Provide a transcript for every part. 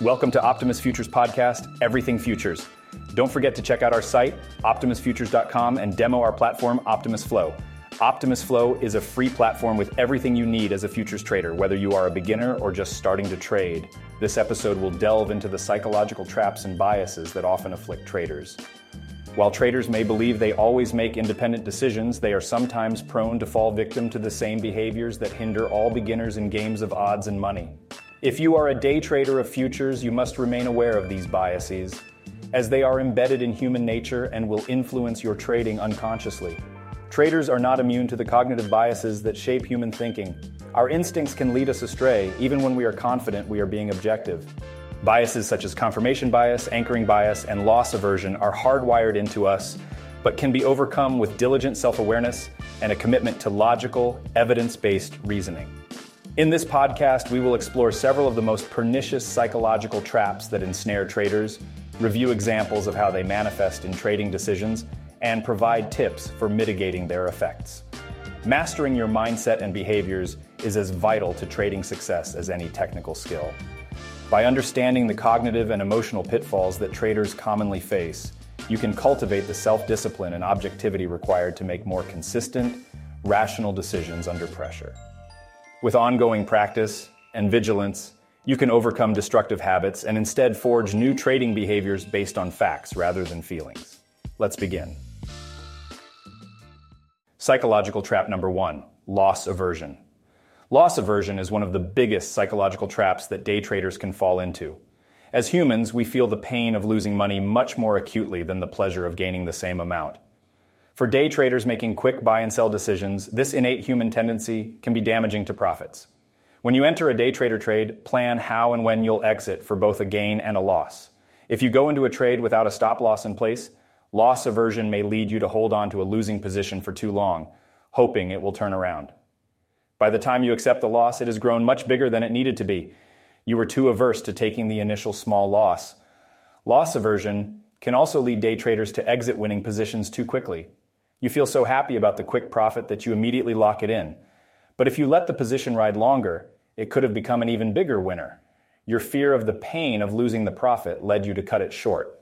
Welcome to Optimus Futures Podcast, Everything Futures. Don't forget to check out our site, optimusfutures.com, and demo our platform, Optimus Flow. Optimus Flow is a free platform with everything you need as a futures trader, whether you are a beginner or just starting to trade. This episode will delve into the psychological traps and biases that often afflict traders. While traders may believe they always make independent decisions, they are sometimes prone to fall victim to the same behaviors that hinder all beginners in games of odds and money. If you are a day trader of futures, you must remain aware of these biases, as they are embedded in human nature and will influence your trading unconsciously. Traders are not immune to the cognitive biases that shape human thinking. Our instincts can lead us astray, even when we are confident we are being objective. Biases such as confirmation bias, anchoring bias, and loss aversion are hardwired into us, but can be overcome with diligent self awareness and a commitment to logical, evidence based reasoning. In this podcast, we will explore several of the most pernicious psychological traps that ensnare traders, review examples of how they manifest in trading decisions, and provide tips for mitigating their effects. Mastering your mindset and behaviors is as vital to trading success as any technical skill. By understanding the cognitive and emotional pitfalls that traders commonly face, you can cultivate the self discipline and objectivity required to make more consistent, rational decisions under pressure. With ongoing practice and vigilance, you can overcome destructive habits and instead forge new trading behaviors based on facts rather than feelings. Let's begin. Psychological trap number one loss aversion. Loss aversion is one of the biggest psychological traps that day traders can fall into. As humans, we feel the pain of losing money much more acutely than the pleasure of gaining the same amount. For day traders making quick buy and sell decisions, this innate human tendency can be damaging to profits. When you enter a day trader trade, plan how and when you'll exit for both a gain and a loss. If you go into a trade without a stop loss in place, loss aversion may lead you to hold on to a losing position for too long, hoping it will turn around. By the time you accept the loss, it has grown much bigger than it needed to be. You were too averse to taking the initial small loss. Loss aversion can also lead day traders to exit winning positions too quickly. You feel so happy about the quick profit that you immediately lock it in. But if you let the position ride longer, it could have become an even bigger winner. Your fear of the pain of losing the profit led you to cut it short.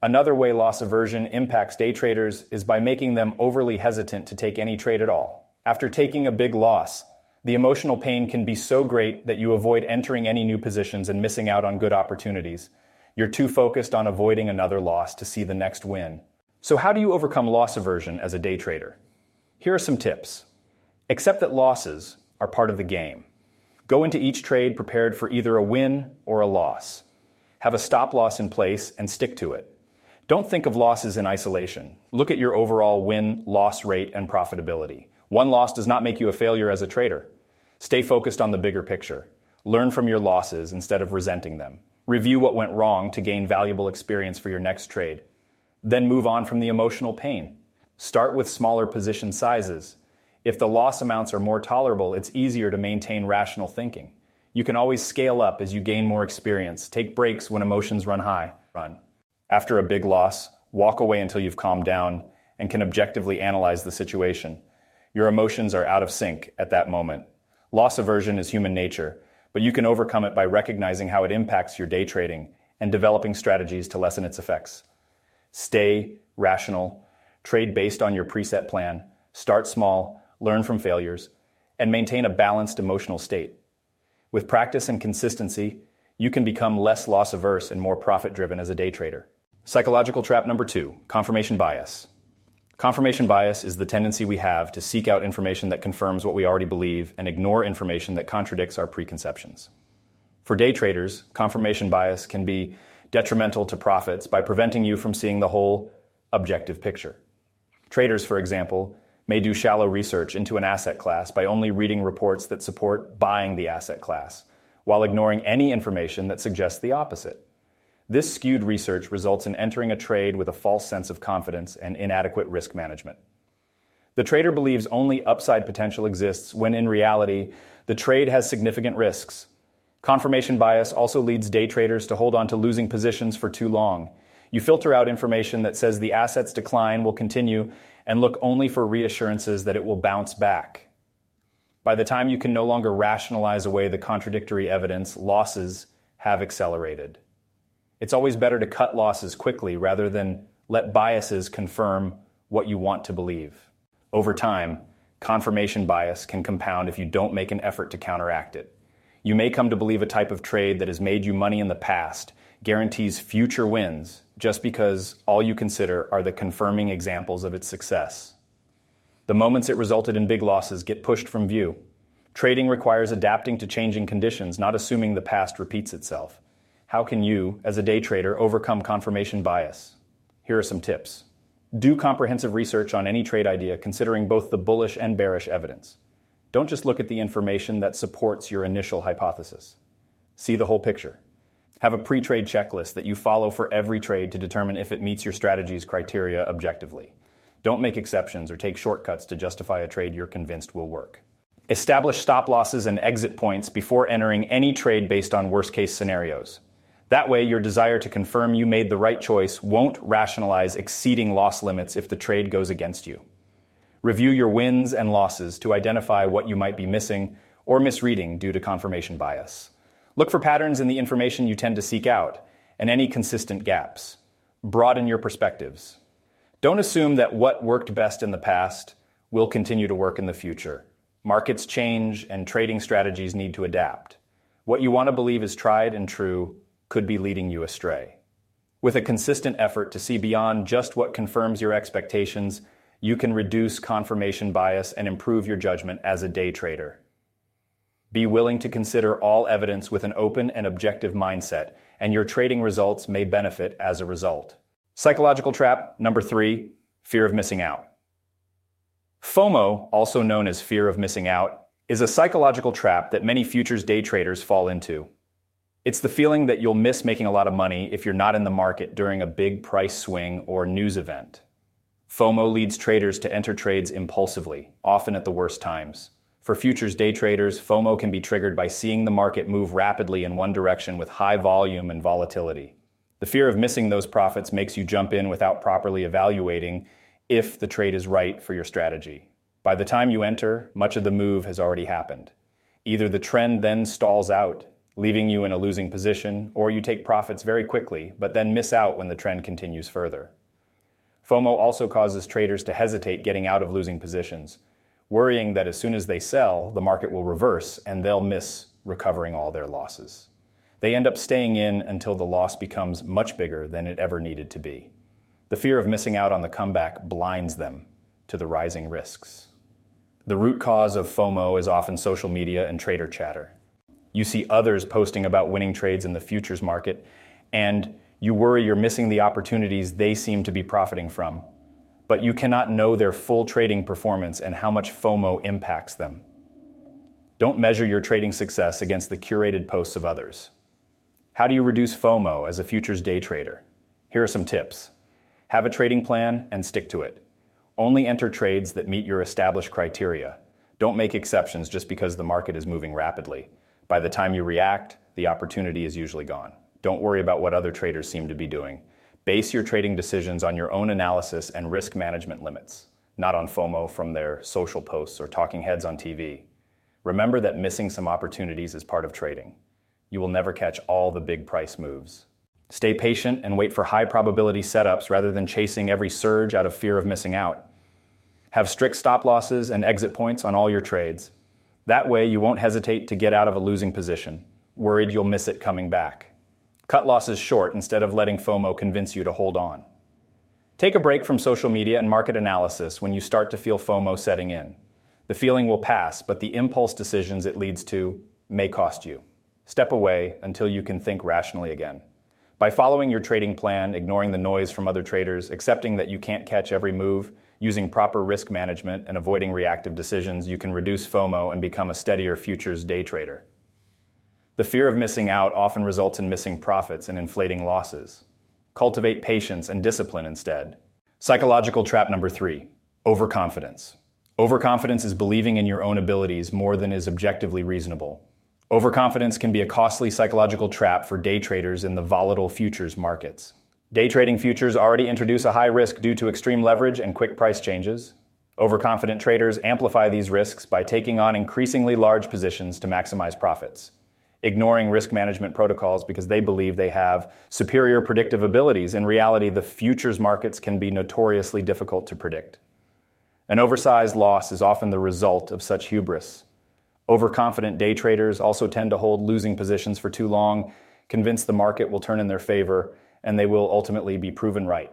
Another way loss aversion impacts day traders is by making them overly hesitant to take any trade at all. After taking a big loss, the emotional pain can be so great that you avoid entering any new positions and missing out on good opportunities. You're too focused on avoiding another loss to see the next win. So, how do you overcome loss aversion as a day trader? Here are some tips. Accept that losses are part of the game. Go into each trade prepared for either a win or a loss. Have a stop loss in place and stick to it. Don't think of losses in isolation. Look at your overall win loss rate and profitability. One loss does not make you a failure as a trader. Stay focused on the bigger picture. Learn from your losses instead of resenting them. Review what went wrong to gain valuable experience for your next trade. Then move on from the emotional pain. Start with smaller position sizes. If the loss amounts are more tolerable, it's easier to maintain rational thinking. You can always scale up as you gain more experience. Take breaks when emotions run high. Run. After a big loss, walk away until you've calmed down and can objectively analyze the situation. Your emotions are out of sync at that moment. Loss aversion is human nature, but you can overcome it by recognizing how it impacts your day trading and developing strategies to lessen its effects. Stay rational, trade based on your preset plan, start small, learn from failures, and maintain a balanced emotional state. With practice and consistency, you can become less loss averse and more profit driven as a day trader. Psychological trap number two confirmation bias. Confirmation bias is the tendency we have to seek out information that confirms what we already believe and ignore information that contradicts our preconceptions. For day traders, confirmation bias can be detrimental to profits by preventing you from seeing the whole objective picture. Traders, for example, may do shallow research into an asset class by only reading reports that support buying the asset class, while ignoring any information that suggests the opposite. This skewed research results in entering a trade with a false sense of confidence and inadequate risk management. The trader believes only upside potential exists when in reality, the trade has significant risks. Confirmation bias also leads day traders to hold on to losing positions for too long. You filter out information that says the asset's decline will continue and look only for reassurances that it will bounce back. By the time you can no longer rationalize away the contradictory evidence, losses have accelerated. It's always better to cut losses quickly rather than let biases confirm what you want to believe. Over time, confirmation bias can compound if you don't make an effort to counteract it. You may come to believe a type of trade that has made you money in the past guarantees future wins just because all you consider are the confirming examples of its success. The moments it resulted in big losses get pushed from view. Trading requires adapting to changing conditions, not assuming the past repeats itself. How can you, as a day trader, overcome confirmation bias? Here are some tips. Do comprehensive research on any trade idea, considering both the bullish and bearish evidence. Don't just look at the information that supports your initial hypothesis. See the whole picture. Have a pre trade checklist that you follow for every trade to determine if it meets your strategy's criteria objectively. Don't make exceptions or take shortcuts to justify a trade you're convinced will work. Establish stop losses and exit points before entering any trade based on worst case scenarios. That way, your desire to confirm you made the right choice won't rationalize exceeding loss limits if the trade goes against you. Review your wins and losses to identify what you might be missing or misreading due to confirmation bias. Look for patterns in the information you tend to seek out and any consistent gaps. Broaden your perspectives. Don't assume that what worked best in the past will continue to work in the future. Markets change and trading strategies need to adapt. What you want to believe is tried and true could be leading you astray. With a consistent effort to see beyond just what confirms your expectations, you can reduce confirmation bias and improve your judgment as a day trader. Be willing to consider all evidence with an open and objective mindset, and your trading results may benefit as a result. Psychological trap number three fear of missing out. FOMO, also known as fear of missing out, is a psychological trap that many futures day traders fall into. It's the feeling that you'll miss making a lot of money if you're not in the market during a big price swing or news event. FOMO leads traders to enter trades impulsively, often at the worst times. For futures day traders, FOMO can be triggered by seeing the market move rapidly in one direction with high volume and volatility. The fear of missing those profits makes you jump in without properly evaluating if the trade is right for your strategy. By the time you enter, much of the move has already happened. Either the trend then stalls out leaving you in a losing position, or you take profits very quickly, but then miss out when the trend continues further. FOMO also causes traders to hesitate getting out of losing positions, worrying that as soon as they sell, the market will reverse and they'll miss recovering all their losses. They end up staying in until the loss becomes much bigger than it ever needed to be. The fear of missing out on the comeback blinds them to the rising risks. The root cause of FOMO is often social media and trader chatter. You see others posting about winning trades in the futures market, and you worry you're missing the opportunities they seem to be profiting from. But you cannot know their full trading performance and how much FOMO impacts them. Don't measure your trading success against the curated posts of others. How do you reduce FOMO as a futures day trader? Here are some tips. Have a trading plan and stick to it. Only enter trades that meet your established criteria. Don't make exceptions just because the market is moving rapidly. By the time you react, the opportunity is usually gone. Don't worry about what other traders seem to be doing. Base your trading decisions on your own analysis and risk management limits, not on FOMO from their social posts or talking heads on TV. Remember that missing some opportunities is part of trading. You will never catch all the big price moves. Stay patient and wait for high probability setups rather than chasing every surge out of fear of missing out. Have strict stop losses and exit points on all your trades. That way, you won't hesitate to get out of a losing position, worried you'll miss it coming back. Cut losses short instead of letting FOMO convince you to hold on. Take a break from social media and market analysis when you start to feel FOMO setting in. The feeling will pass, but the impulse decisions it leads to may cost you. Step away until you can think rationally again. By following your trading plan, ignoring the noise from other traders, accepting that you can't catch every move, Using proper risk management and avoiding reactive decisions, you can reduce FOMO and become a steadier futures day trader. The fear of missing out often results in missing profits and inflating losses. Cultivate patience and discipline instead. Psychological trap number three overconfidence. Overconfidence is believing in your own abilities more than is objectively reasonable. Overconfidence can be a costly psychological trap for day traders in the volatile futures markets. Day trading futures already introduce a high risk due to extreme leverage and quick price changes. Overconfident traders amplify these risks by taking on increasingly large positions to maximize profits. Ignoring risk management protocols because they believe they have superior predictive abilities. In reality, the futures markets can be notoriously difficult to predict. An oversized loss is often the result of such hubris. Overconfident day traders also tend to hold losing positions for too long, convinced the market will turn in their favor, and they will ultimately be proven right.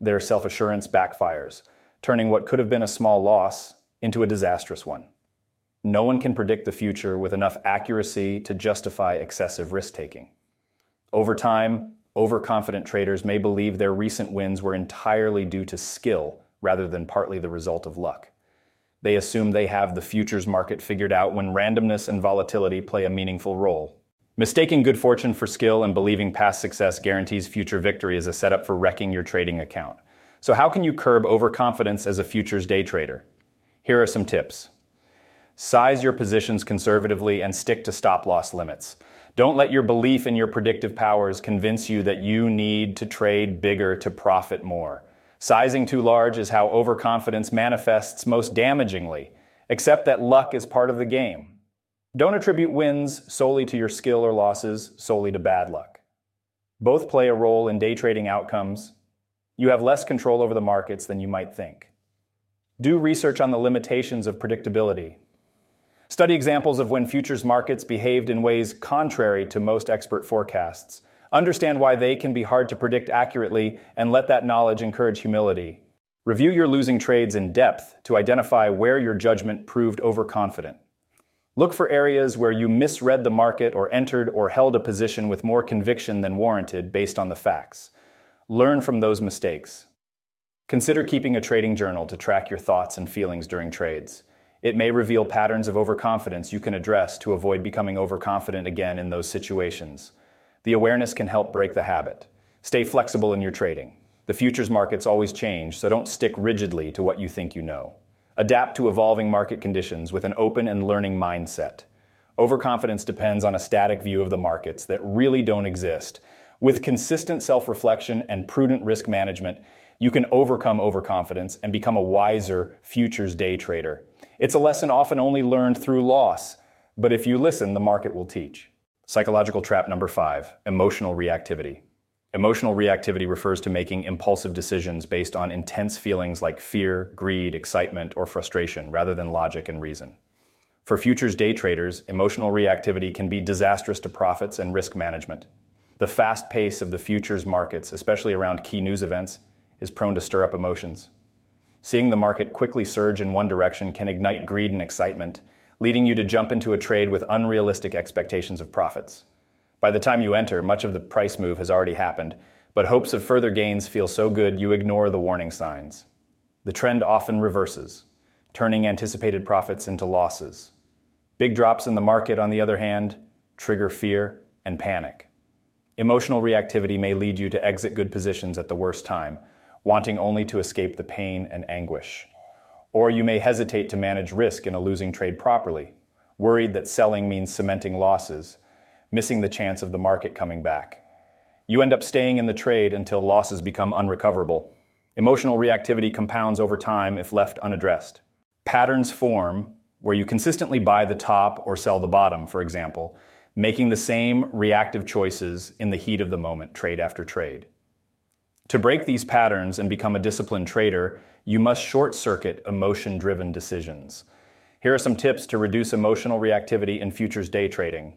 Their self assurance backfires, turning what could have been a small loss into a disastrous one. No one can predict the future with enough accuracy to justify excessive risk taking. Over time, overconfident traders may believe their recent wins were entirely due to skill rather than partly the result of luck. They assume they have the futures market figured out when randomness and volatility play a meaningful role. Mistaking good fortune for skill and believing past success guarantees future victory is a setup for wrecking your trading account. So, how can you curb overconfidence as a futures day trader? Here are some tips. Size your positions conservatively and stick to stop loss limits. Don't let your belief in your predictive powers convince you that you need to trade bigger to profit more. Sizing too large is how overconfidence manifests most damagingly. Accept that luck is part of the game. Don't attribute wins solely to your skill or losses solely to bad luck. Both play a role in day trading outcomes. You have less control over the markets than you might think. Do research on the limitations of predictability. Study examples of when futures markets behaved in ways contrary to most expert forecasts. Understand why they can be hard to predict accurately and let that knowledge encourage humility. Review your losing trades in depth to identify where your judgment proved overconfident. Look for areas where you misread the market or entered or held a position with more conviction than warranted based on the facts. Learn from those mistakes. Consider keeping a trading journal to track your thoughts and feelings during trades. It may reveal patterns of overconfidence you can address to avoid becoming overconfident again in those situations. The awareness can help break the habit. Stay flexible in your trading. The futures markets always change, so don't stick rigidly to what you think you know. Adapt to evolving market conditions with an open and learning mindset. Overconfidence depends on a static view of the markets that really don't exist. With consistent self reflection and prudent risk management, you can overcome overconfidence and become a wiser futures day trader. It's a lesson often only learned through loss, but if you listen, the market will teach. Psychological trap number five emotional reactivity. Emotional reactivity refers to making impulsive decisions based on intense feelings like fear, greed, excitement, or frustration, rather than logic and reason. For futures day traders, emotional reactivity can be disastrous to profits and risk management. The fast pace of the futures markets, especially around key news events, is prone to stir up emotions. Seeing the market quickly surge in one direction can ignite greed and excitement, leading you to jump into a trade with unrealistic expectations of profits. By the time you enter, much of the price move has already happened, but hopes of further gains feel so good you ignore the warning signs. The trend often reverses, turning anticipated profits into losses. Big drops in the market, on the other hand, trigger fear and panic. Emotional reactivity may lead you to exit good positions at the worst time, wanting only to escape the pain and anguish. Or you may hesitate to manage risk in a losing trade properly, worried that selling means cementing losses, missing the chance of the market coming back. You end up staying in the trade until losses become unrecoverable. Emotional reactivity compounds over time if left unaddressed. Patterns form where you consistently buy the top or sell the bottom, for example, making the same reactive choices in the heat of the moment, trade after trade. To break these patterns and become a disciplined trader, you must short circuit emotion driven decisions. Here are some tips to reduce emotional reactivity in futures day trading.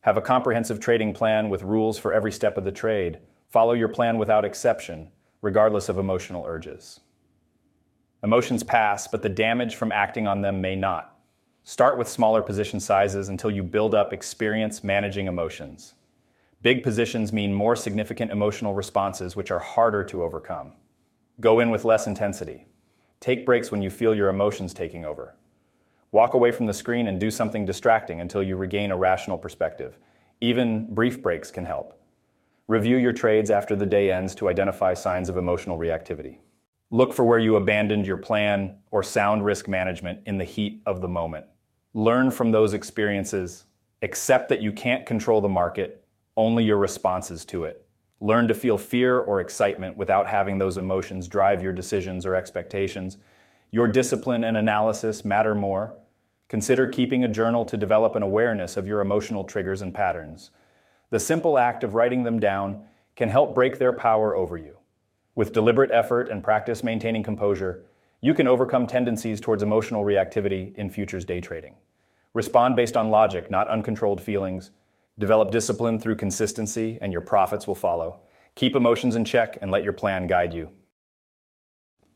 Have a comprehensive trading plan with rules for every step of the trade. Follow your plan without exception, regardless of emotional urges. Emotions pass, but the damage from acting on them may not. Start with smaller position sizes until you build up experience managing emotions. Big positions mean more significant emotional responses, which are harder to overcome. Go in with less intensity. Take breaks when you feel your emotions taking over. Walk away from the screen and do something distracting until you regain a rational perspective. Even brief breaks can help. Review your trades after the day ends to identify signs of emotional reactivity. Look for where you abandoned your plan or sound risk management in the heat of the moment. Learn from those experiences. Accept that you can't control the market, only your responses to it. Learn to feel fear or excitement without having those emotions drive your decisions or expectations. Your discipline and analysis matter more. consider keeping a journal to develop an awareness of your emotional triggers and patterns. The simple act of writing them down can help break their power over you. With deliberate effort and practice maintaining composure, you can overcome tendencies towards emotional reactivity in futures day trading. Respond based on logic, not uncontrolled feelings. Develop discipline through consistency, and your profits will follow. Keep emotions in check and let your plan guide you.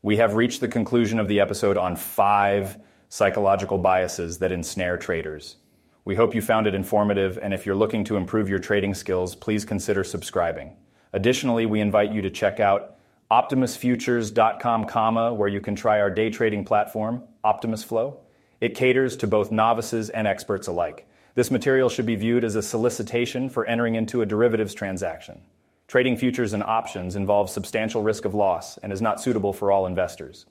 We have reached the conclusion of the episode on five psychological biases that ensnare traders. We hope you found it informative, and if you're looking to improve your trading skills, please consider subscribing. Additionally, we invite you to check out optimusfutures.com, where you can try our day trading platform, Optimus Flow. It caters to both novices and experts alike. This material should be viewed as a solicitation for entering into a derivatives transaction. Trading futures and options involves substantial risk of loss and is not suitable for all investors.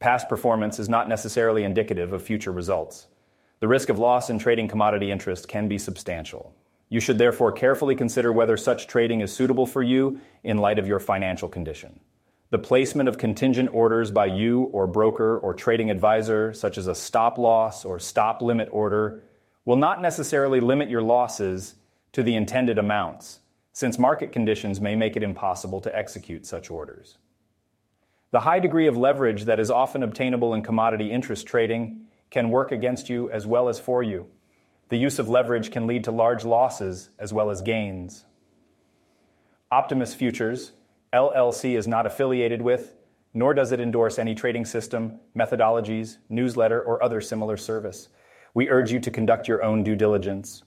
Past performance is not necessarily indicative of future results. The risk of loss in trading commodity interest can be substantial. You should therefore carefully consider whether such trading is suitable for you in light of your financial condition. The placement of contingent orders by you or broker or trading advisor, such as a stop loss or stop limit order, will not necessarily limit your losses to the intended amounts, since market conditions may make it impossible to execute such orders. The high degree of leverage that is often obtainable in commodity interest trading can work against you as well as for you. The use of leverage can lead to large losses as well as gains. Optimus Futures, LLC, is not affiliated with, nor does it endorse any trading system, methodologies, newsletter, or other similar service. We urge you to conduct your own due diligence.